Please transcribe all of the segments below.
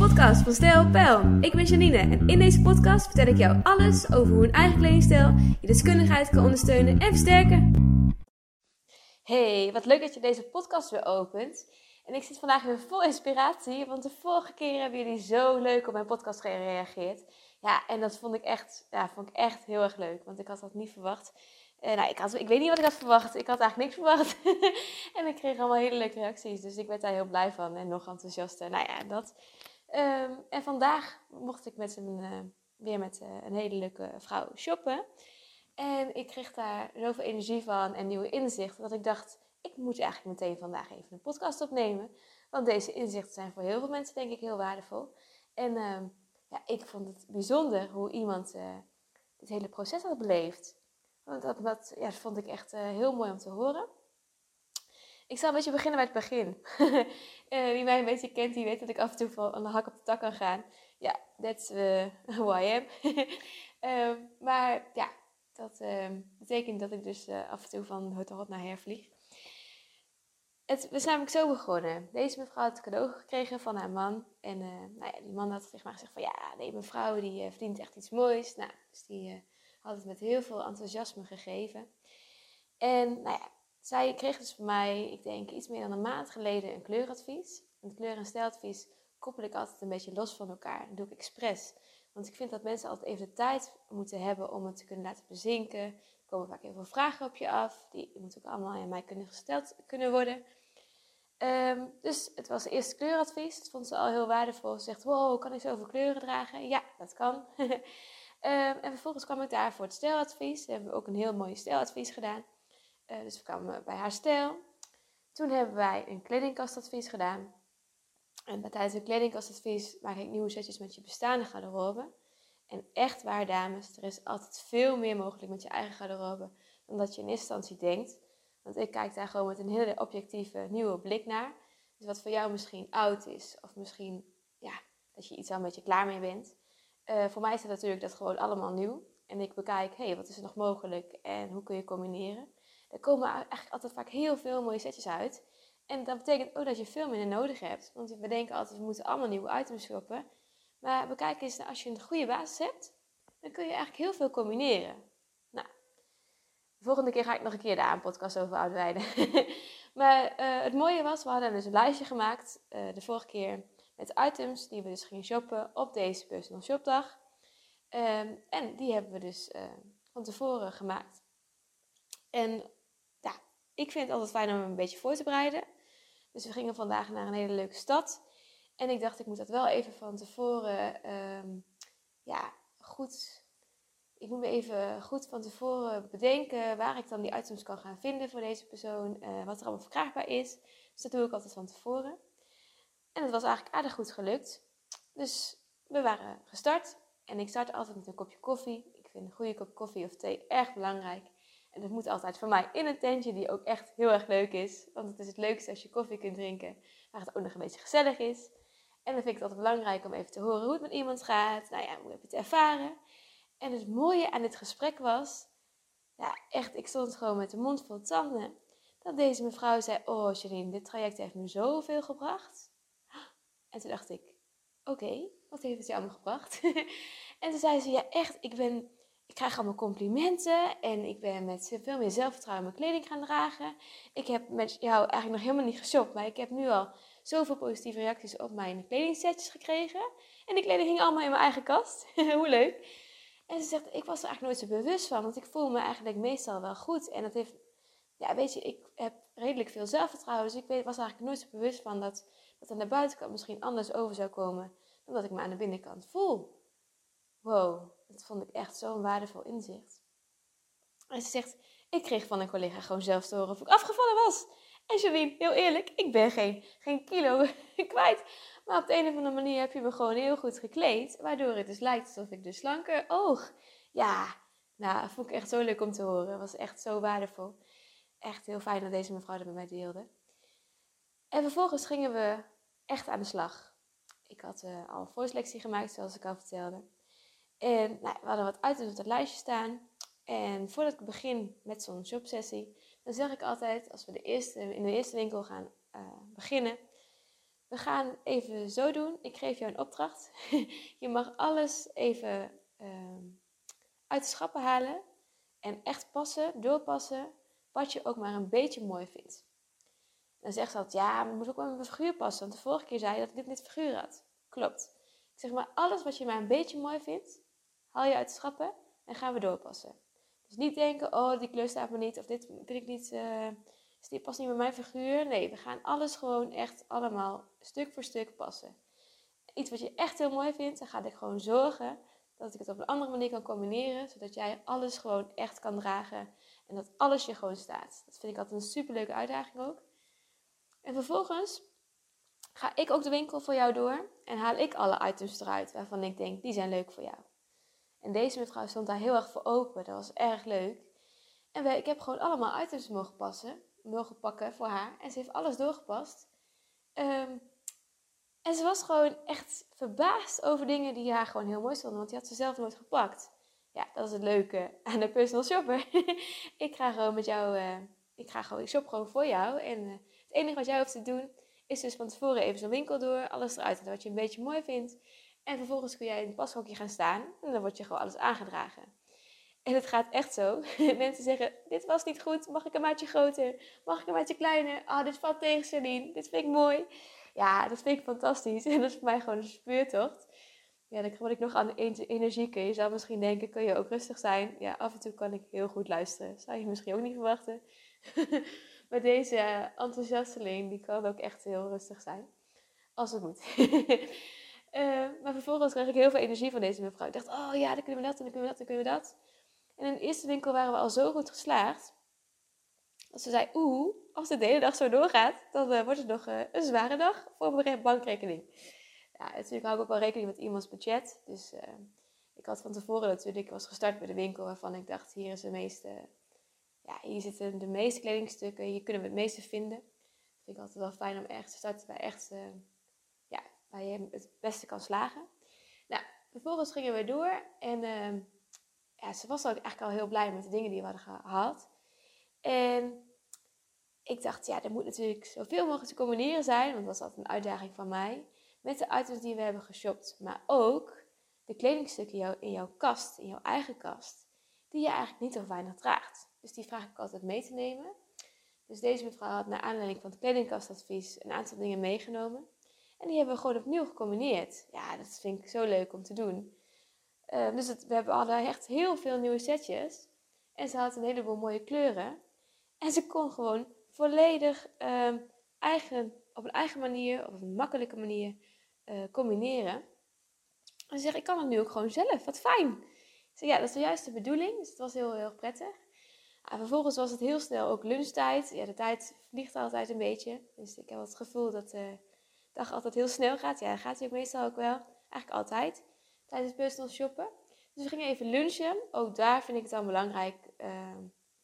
podcast van Stijl Pijl. Ik ben Janine en in deze podcast vertel ik jou alles over hoe een eigen kledingstijl je deskundigheid kan ondersteunen en versterken. Hey, wat leuk dat je deze podcast weer opent. En ik zit vandaag weer vol inspiratie, want de vorige keer hebben jullie zo leuk op mijn podcast gereageerd. Ja, en dat vond ik echt, ja, vond ik echt heel erg leuk, want ik had dat niet verwacht. Uh, nou, ik, had, ik weet niet wat ik had verwacht. Ik had eigenlijk niks verwacht. en ik kreeg allemaal hele leuke reacties. Dus ik werd daar heel blij van en nog enthousiaster. Nou ja, dat. Um, en vandaag mocht ik met een, uh, weer met uh, een hele leuke vrouw shoppen. En ik kreeg daar zoveel energie van en nieuwe inzichten. Dat ik dacht, ik moet eigenlijk meteen vandaag even een podcast opnemen. Want deze inzichten zijn voor heel veel mensen denk ik heel waardevol. En uh, ja, ik vond het bijzonder hoe iemand uh, dit hele proces had beleefd. Want dat, dat ja, vond ik echt heel mooi om te horen. Ik zal een beetje beginnen bij het begin. uh, wie mij een beetje kent, die weet dat ik af en toe van een hak op de tak kan gaan. Ja, that's uh, who I am. uh, maar ja, dat ehm, betekent dat ik dus af en toe van hot hot naar her vlieg. Het is namelijk zo begonnen. Deze mevrouw had een cadeau gekregen van haar man. En nou ja, die man had tegen mij gezegd van... Ja, nee, mevrouw die verdient echt iets moois. Nou, dus die had het met heel veel enthousiasme gegeven. En nou ja, zij kreeg dus van mij, ik denk iets meer dan een maand geleden, een kleuradvies. Een kleur- en stijladvies koppel ik altijd een beetje los van elkaar. Dat doe ik expres. Want ik vind dat mensen altijd even de tijd moeten hebben om het te kunnen laten bezinken. Er komen vaak heel veel vragen op je af. Die moeten ook allemaal aan mij kunnen gesteld kunnen worden. Um, dus het was het eerste kleuradvies. Dat vond ze al heel waardevol. Ze zegt, wow, kan ik zoveel kleuren dragen? Ja, dat kan. Um, en vervolgens kwam ik daar voor het stijladvies. We hebben ook een heel mooi stijladvies gedaan. Uh, dus we kwamen bij haar stijl. Toen hebben wij een kledingkastadvies gedaan. En tijdens een kledingkastadvies maak ik nieuwe setjes met je bestaande garderobe. En echt waar, dames, er is altijd veel meer mogelijk met je eigen garderobe dan dat je in eerste instantie denkt. Want ik kijk daar gewoon met een hele objectieve nieuwe blik naar. Dus wat voor jou misschien oud is, of misschien ja, dat je iets al een beetje klaar mee bent. Uh, voor mij is het natuurlijk dat gewoon allemaal nieuw. En ik bekijk, hey, wat is er nog mogelijk en hoe kun je combineren? Er komen eigenlijk altijd vaak heel veel mooie setjes uit. En dat betekent ook dat je veel minder nodig hebt. Want we denken altijd, we moeten allemaal nieuwe items shoppen. Maar bekijk eens, als je een goede basis hebt, dan kun je eigenlijk heel veel combineren. Nou, de volgende keer ga ik nog een keer de aanpodcast over uitweiden. maar uh, het mooie was, we hadden dus een lijstje gemaakt. Uh, de vorige keer met items die we dus gingen shoppen op deze personal shopdag. Um, en die hebben we dus uh, van tevoren gemaakt. En ik vind het altijd fijn om een beetje voor te bereiden. Dus we gingen vandaag naar een hele leuke stad. En ik dacht, ik moet dat wel even van tevoren, um, ja, goed. Ik moet me even goed van tevoren bedenken waar ik dan die items kan gaan vinden voor deze persoon. Uh, wat er allemaal verkrijgbaar is. Dus dat doe ik altijd van tevoren. En het was eigenlijk aardig goed gelukt. Dus we waren gestart. En ik start altijd met een kopje koffie. Ik vind een goede kop koffie of thee erg belangrijk. En dat moet altijd voor mij in een tentje die ook echt heel erg leuk is. Want het is het leukste als je koffie kunt drinken waar het ook nog een beetje gezellig is. En dan vind ik het altijd belangrijk om even te horen hoe het met iemand gaat. Nou ja, hoe heb je het ervaren? En het mooie aan dit gesprek was, ja echt, ik stond gewoon met de mond vol tanden. Dat deze mevrouw zei, oh Janine, dit traject heeft me zoveel gebracht. En toen dacht ik, oké, wat heeft het je allemaal gebracht? en toen zei ze, ja echt, ik, ben, ik krijg allemaal complimenten en ik ben met veel meer zelfvertrouwen mijn kleding gaan dragen. Ik heb met jou eigenlijk nog helemaal niet geshopt, maar ik heb nu al zoveel positieve reacties op mijn kledingsetjes gekregen. En die kleding hing allemaal in mijn eigen kast. Hoe leuk. En ze zegt, ik was er eigenlijk nooit zo bewust van, want ik voel me eigenlijk meestal wel goed. En dat heeft, ja weet je, ik heb redelijk veel zelfvertrouwen, dus ik weet, was eigenlijk nooit zo bewust van dat dat aan de buitenkant misschien anders over zou komen dan dat ik me aan de binnenkant voel. Wow, dat vond ik echt zo'n waardevol inzicht. En ze zegt, ik kreeg van een collega gewoon zelf te horen of ik afgevallen was. En Janine, heel eerlijk, ik ben geen, geen kilo kwijt. Maar op de een of andere manier heb je me gewoon heel goed gekleed. Waardoor het dus lijkt alsof ik dus slanker oog. Ja, nou, vond ik echt zo leuk om te horen. was echt zo waardevol. Echt heel fijn dat deze mevrouw dat met mij deelde. En vervolgens gingen we echt aan de slag. Ik had uh, al een voorselectie gemaakt, zoals ik al vertelde. En nou, we hadden wat items op het lijstje staan. En voordat ik begin met zo'n shopsessie, dan zeg ik altijd, als we de eerste, in de eerste winkel gaan uh, beginnen, we gaan even zo doen. Ik geef jou een opdracht. je mag alles even ehm, uit de schappen halen. En echt passen, doorpassen, wat je ook maar een beetje mooi vindt. Dan zegt ze altijd, ja, maar moet ook wel met mijn figuur passen. Want de vorige keer zei je dat ik dit niet figuur had. Klopt. Ik zeg maar, alles wat je maar een beetje mooi vindt, haal je uit de schappen en gaan we doorpassen. Dus niet denken, oh, die kleur staat me niet, of dit vind ik niet, uh, dit past niet bij mijn figuur. Nee, we gaan alles gewoon echt allemaal stuk voor stuk passen. Iets wat je echt heel mooi vindt, dan ga ik gewoon zorgen dat ik het op een andere manier kan combineren, zodat jij alles gewoon echt kan dragen en dat alles je gewoon staat. Dat vind ik altijd een superleuke uitdaging ook. En vervolgens ga ik ook de winkel voor jou door en haal ik alle items eruit waarvan ik denk, die zijn leuk voor jou. En deze mevrouw stond daar heel erg voor open, dat was erg leuk. En ik heb gewoon allemaal items mogen passen, mogen pakken voor haar. En ze heeft alles doorgepast. Ehm, en ze was gewoon echt verbaasd over dingen die haar gewoon heel mooi stonden, want die had ze zelf nooit gepakt. Ja, dat is het leuke aan de personal shopper. ik ga gewoon met jou, uh, ik ga gewoon, ik shop gewoon voor jou. En uh, het enige wat jij hoeft te doen, is dus van tevoren even zo'n winkel door, alles eruit wat je een beetje mooi vindt. En vervolgens kun jij in het pashokje gaan staan en dan wordt je gewoon alles aangedragen. En het gaat echt zo. Mensen zeggen, dit was niet goed, mag ik een maatje groter? Mag ik een maatje kleiner? Oh, dit valt tegen Celine, dit vind ik mooi. Ja, dat vind ik fantastisch. En dat is voor mij gewoon een speurtocht. Ja, dan word ik nog aan de. Je zou misschien denken, kun je ook rustig zijn? Ja, af en toe kan ik heel goed luisteren. Zou je misschien ook niet verwachten. Maar deze enthousiasteling, die kan ook echt heel rustig zijn. Als het moet. Uh, maar vervolgens kreeg ik heel veel energie van deze mevrouw. Ik dacht, oh ja, dan kunnen we dat, en dan kunnen we dat, dan kunnen we dat. En in de eerste winkel waren we al zo goed geslaagd. Dat ze zei, oeh, als het de hele dag zo doorgaat, dan uh, wordt het nog uh, een zware dag voor mijn bankrekening. Ja, natuurlijk hou ik ook wel rekening met iemands budget. Dus ik had van tevoren natuurlijk, ik was gestart bij de winkel waarvan ik dacht, hier is de meeste ja, hier zitten de meeste kledingstukken, hier kunnen we het meeste vinden. Dat vind ik altijd wel fijn om ergens te starten waar, echt, waar je het beste kan slagen. Nou, vervolgens gingen we door en uh, ja, ze was ook eigenlijk al heel blij met de dingen die we hadden gehad. En ik dacht, ja, er moet natuurlijk zoveel mogelijk te combineren zijn, want dat was altijd een uitdaging van mij, met de items die we hebben geshopt. Maar ook de kledingstukken in jouw kast, in jouw eigen kast, die je eigenlijk niet of weinig draagt. Dus die vraag ik altijd mee te nemen. Dus deze mevrouw had naar aanleiding van het kledingkastadvies een aantal dingen meegenomen. En die hebben we gewoon opnieuw gecombineerd. Ja, dat vind ik zo leuk om te doen. Ehm, dus we hebben al echt heel veel nieuwe setjes. En ze had een heleboel mooie kleuren. En ze kon gewoon volledig ehm, eigen, op een eigen manier, op een makkelijke manier uh, combineren. En ze zegt, ik kan het nu ook gewoon zelf. Wat fijn. Ik zeg, ja, dat is de juiste bedoeling. Dus het was heel, heel prettig. En vervolgens was het heel snel ook lunchtijd. Ja, de tijd vliegt altijd een beetje. Dus ik heb het gevoel dat de dag altijd heel snel gaat. Ja, gaat hij ook meestal ook wel. Eigenlijk altijd. Tijdens personal shoppen. Dus we gingen even lunchen. Ook daar vind ik het dan belangrijk. Uh,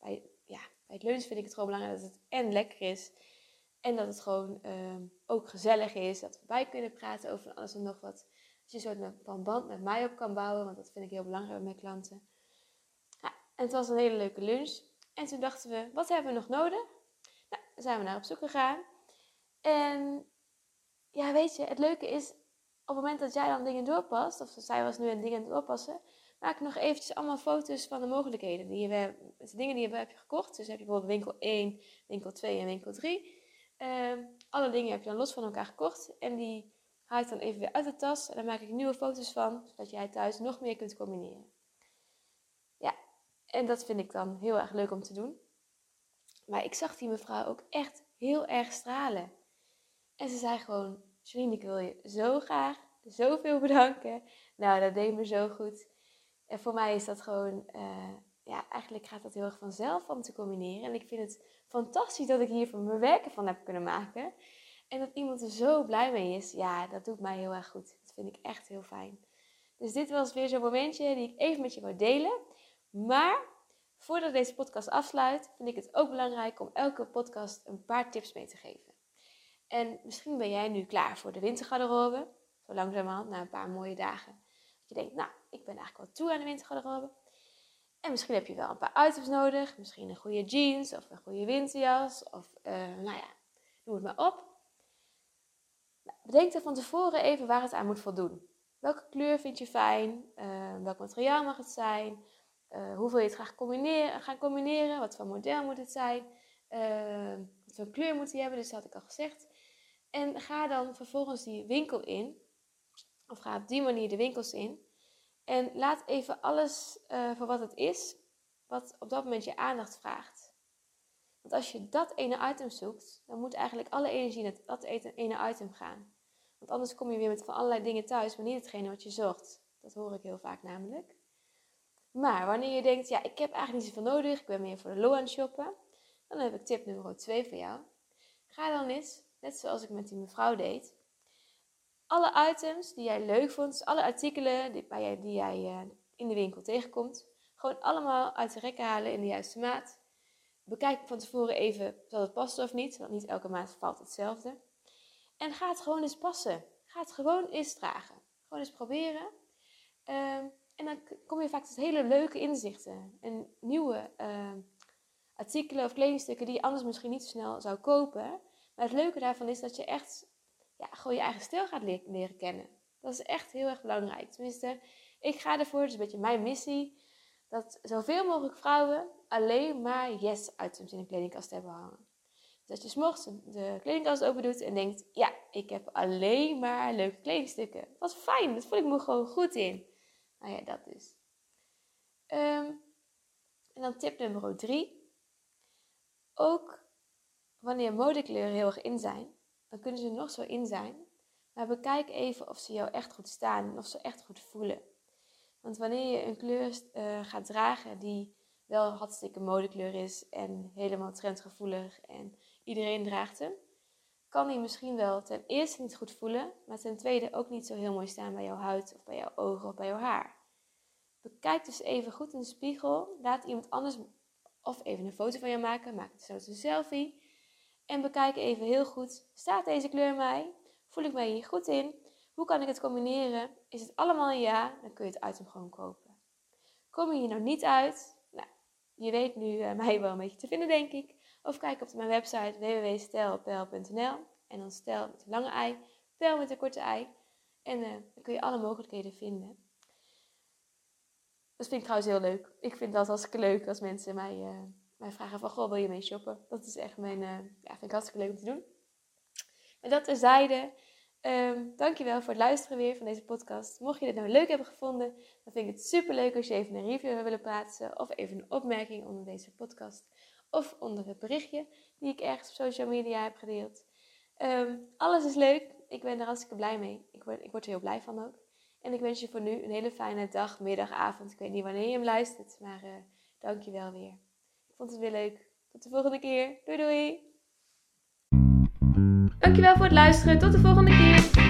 bij, ja, bij het lunch vind ik het gewoon belangrijk dat het en lekker is. En dat het gewoon uh, ook gezellig is. Dat we bij kunnen praten over alles en nog wat. Dat je een soort van band met mij op kan bouwen. Want dat vind ik heel belangrijk bij mijn klanten. Ja, en het was een hele leuke lunch. En toen dachten we, wat hebben we nog nodig? Nou, zijn we naar op zoek gegaan. En ja, weet je, het leuke is, op het moment dat jij dan dingen doorpast, of zij was nu een dingen doorpassen, maak nog eventjes allemaal foto's van de mogelijkheden. Die we, de dingen die je heb je gekocht. Dus heb je bijvoorbeeld winkel 1, winkel 2 en winkel 3. Ehm, alle dingen heb je dan los van elkaar gekocht. En die haal ik dan even weer uit de tas. En dan maak ik nieuwe foto's van, zodat jij thuis nog meer kunt combineren. En dat vind ik dan heel erg leuk om te doen. Maar ik zag die mevrouw ook echt heel erg stralen. En ze zei gewoon, Janine, ik wil je zo graag, zoveel bedanken. Nou, dat deed me zo goed. En voor mij is dat gewoon, uh, ja, eigenlijk gaat dat heel erg vanzelf om te combineren. En ik vind het fantastisch dat ik hier van mijn werken van heb kunnen maken. En dat iemand er zo blij mee is, ja, dat doet mij heel erg goed. Dat vind ik echt heel fijn. Dus dit was weer zo'n momentje die ik even met je wil delen. Maar voordat deze podcast afsluit, vind ik het ook belangrijk om elke podcast een paar tips mee te geven. En misschien ben jij nu klaar voor de wintergarderobe, zo langzamerhand, na een paar mooie dagen. Dat je denkt, nou, ik ben eigenlijk wel toe aan de wintergarderobe. En misschien heb je wel een paar items nodig. Misschien een goede jeans of een goede winterjas. Of, uh, nou ja, noem het maar op. Nou, bedenk dan van tevoren even waar het aan moet voldoen. Welke kleur vind je fijn? Uh, welk materiaal mag het zijn? Uh, hoe wil je het graag combineren, gaan combineren? Wat voor model moet het zijn? Wat voor kleur moet hij hebben? Dus dat had ik al gezegd. En ga dan vervolgens die winkel in. Of ga op die manier de winkels in. En laat even alles voor wat het is, wat op dat moment je aandacht vraagt. Want als je dat ene item zoekt, dan moet eigenlijk alle energie naar dat ene item gaan. Want anders kom je weer met van allerlei dingen thuis, maar niet hetgene wat je zocht. Dat hoor ik heel vaak namelijk. Maar wanneer je denkt, ja, ik heb eigenlijk niet zoveel nodig, ik ben meer voor de low aan shoppen, dan heb ik tip nummer 2 voor jou. Ga dan eens, net zoals ik met die mevrouw deed, alle items die jij leuk vond, alle artikelen die, jij, die jij uh, in de winkel tegenkomt, gewoon allemaal uit de rekken halen in de juiste maat. Bekijk van tevoren even of het past of niet, want niet elke maat valt hetzelfde. En ga het gewoon eens passen. Ga het gewoon eens dragen. Gewoon eens proberen. Ehm, en dan kom je vaak tot hele leuke inzichten. En nieuwe ehm, artikelen of kledingstukken die je anders misschien niet zo snel zou kopen. Maar het leuke daarvan is dat je echt ja, gewoon je eigen stijl gaat leren kennen. Dat is echt heel erg belangrijk. Tenminste, ik ga ervoor, dat is een beetje mijn missie, dat zoveel mogelijk vrouwen alleen maar yes-items in een kledingkast hebben hangen. Dus als je s'morgens de kledingkast open doet en denkt, ja, ik heb alleen maar leuke kledingstukken. Wat fijn, dat voel ik me gewoon goed in. Nou ja, dat dus. Um, en dan tip nummer drie. Ook wanneer modekleuren heel erg in zijn, dan kunnen ze nog zo in zijn. Maar bekijk even of ze jou echt goed staan en of ze echt goed voelen. Want wanneer je een kleur uh, gaat dragen die wel hartstikke modekleur is en helemaal trendgevoelig en iedereen draagt hem, kan die misschien wel ten eerste niet goed voelen, maar ten tweede ook niet zo heel mooi staan bij jouw huid of bij jouw ogen of bij jouw haar. Bekijk dus even goed in de spiegel, laat iemand anders of even een foto van jou maken, maak zo een selfie en bekijk even heel goed, staat deze kleur mij? Voel ik mij hier goed in? Hoe kan ik het combineren? Is het allemaal een ja? Dan kun je het item gewoon kopen. Kom je hier nou niet uit? Nou, je weet nu uh, mij wel een beetje te vinden, denk ik. Of kijk op mijn website www.stelpel.nl en dan stel met een lange ei, pel met een korte ei. En uh, dan kun je alle mogelijkheden vinden. Dat vind ik trouwens heel leuk. Ik vind dat hartstikke leuk als mensen mij, uh, mij vragen van, goh, wil je mee shoppen? Dat is echt mijn, uh, ja, vind ik hartstikke leuk om te doen. En dat terzijde, um, dankjewel voor het luisteren weer van deze podcast. Mocht je dit nou leuk hebben gevonden, dan vind ik het super leuk als je even een review wil plaatsen of even een opmerking onder deze podcast of onder het berichtje die ik ergens op social media heb gedeeld. Ehm, alles is leuk. Ik ben er hartstikke blij mee. Ik word, ik word er heel blij van ook. En ik wens je voor nu een hele fijne dag, middag, avond. Ik weet niet wanneer je hem luistert, maar uh, dank je wel weer. Vond het weer leuk. Tot de volgende keer. Doei doei! Dankjewel voor het luisteren. Tot de volgende keer.